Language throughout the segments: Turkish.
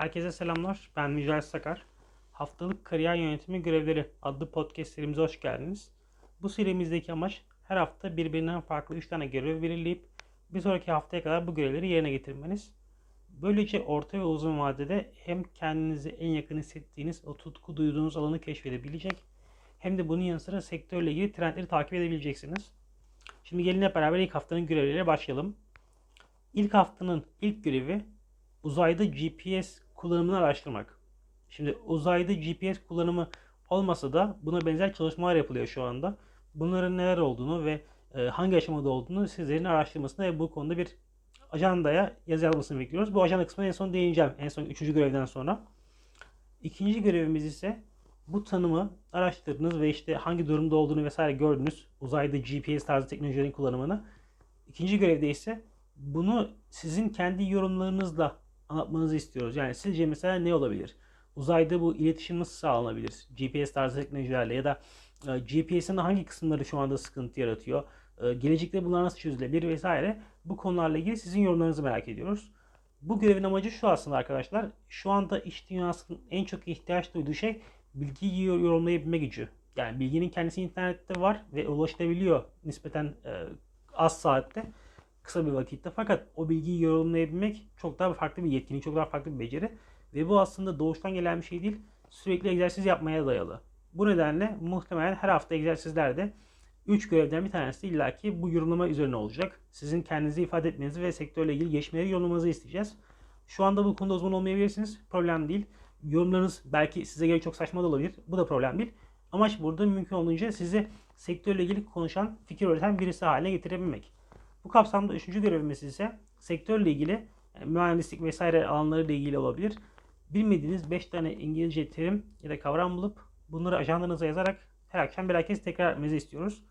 Herkese selamlar. Ben Mücahit Sakar. Haftalık Kariyer Yönetimi Görevleri adlı podcast serimize hoş geldiniz. Bu serimizdeki amaç her hafta birbirinden farklı 3 tane görev belirleyip bir sonraki haftaya kadar bu görevleri yerine getirmeniz. Böylece orta ve uzun vadede hem kendinizi en yakın hissettiğiniz, o tutku duyduğunuz alanı keşfedebilecek hem de bunun yanı sıra sektörle ilgili trendleri takip edebileceksiniz. Şimdi gelin hep beraber ilk haftanın görevleriyle başlayalım. İlk haftanın ilk görevi uzayda GPS kullanımını araştırmak. Şimdi uzayda GPS kullanımı olmasa da buna benzer çalışmalar yapılıyor şu anda. Bunların neler olduğunu ve e, hangi aşamada olduğunu sizlerin araştırmasını ve bu konuda bir ajandaya yazı yazmasını bekliyoruz. Bu ajanda kısmına en son değineceğim. En son üçüncü görevden sonra. İkinci görevimiz ise bu tanımı araştırdınız ve işte hangi durumda olduğunu vesaire gördünüz. Uzayda GPS tarzı teknolojilerin kullanımını. İkinci görevde ise bunu sizin kendi yorumlarınızla anlatmanızı istiyoruz. Yani sizce mesela ne olabilir? Uzayda bu iletişim nasıl sağlanabilir? GPS tarzı teknolojilerle ya da e, GPS'in hangi kısımları şu anda sıkıntı yaratıyor? E, gelecekte bunlar nasıl çözülebilir vesaire? Bu konularla ilgili sizin yorumlarınızı merak ediyoruz. Bu görevin amacı şu aslında arkadaşlar. Şu anda iş dünyasının en çok ihtiyaç duyduğu şey bilgiyi yorumlayabilme gücü. Yani bilginin kendisi internette var ve ulaşılabiliyor nispeten e, az saatte kısa bir vakitte. Fakat o bilgiyi yorumlayabilmek çok daha farklı bir yetkinlik, çok daha farklı bir beceri. Ve bu aslında doğuştan gelen bir şey değil. Sürekli egzersiz yapmaya dayalı. Bu nedenle muhtemelen her hafta egzersizlerde 3 görevden bir tanesi illaki bu yorumlama üzerine olacak. Sizin kendinizi ifade etmenizi ve sektörle ilgili gelişmeleri yorumlamanızı isteyeceğiz. Şu anda bu konuda uzman olmayabilirsiniz. Problem değil. Yorumlarınız belki size göre çok saçma da olabilir. Bu da problem değil. Amaç burada mümkün olduğunca sizi sektörle ilgili konuşan, fikir üreten birisi haline getirebilmek. Bu kapsamda üçüncü görevimiz ise sektörle ilgili yani mühendislik vesaire alanlarıyla ilgili olabilir. Bilmediğiniz 5 tane İngilizce terim ya da kavram bulup bunları ajandanıza yazarak her akşam kez tekrar etmenizi istiyoruz.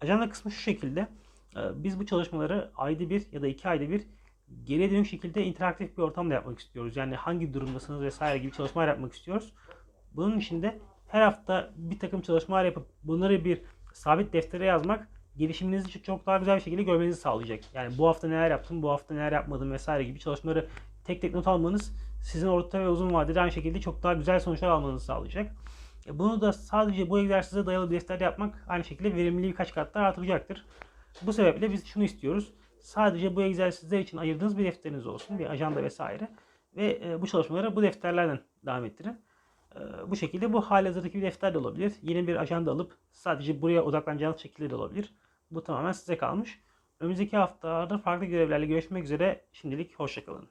Ajanda kısmı şu şekilde. Ee, Biz bu çalışmaları ayda bir ya da iki ayda bir geriye dönük şekilde interaktif bir ortamda yapmak istiyoruz. Yani hangi durumdasınız vesaire gibi çalışmalar yapmak istiyoruz. Bunun için de her hafta bir takım çalışmalar yapıp bunları bir sabit deftere yazmak gelişiminizi çok daha güzel bir şekilde görmenizi sağlayacak. Yani bu hafta neler yaptım, bu hafta neler yapmadım vesaire gibi çalışmaları tek tek not almanız sizin orta ve uzun vadede aynı şekilde çok daha güzel sonuçlar almanızı sağlayacak. E, Bunu da sadece bu egzersize dayalı defter yapmak aynı şekilde verimliliği birkaç kat daha artıracaktır. Bu sebeple biz şunu istiyoruz. Sadece bu egzersizler için ayırdığınız bir defteriniz olsun, bir ajanda vesaire. Ve e, bu çalışmaları bu defterlerden devam ettirin. E, Bu şekilde bu halihazırdaki bir defter de olabilir. Yeni bir ajanda alıp sadece buraya odaklanacağınız şekilde de olabilir. Bu tamamen size kalmış. Önümüzdeki haftalarda farklı görevlerle görüşmek üzere. Şimdilik hoşçakalın.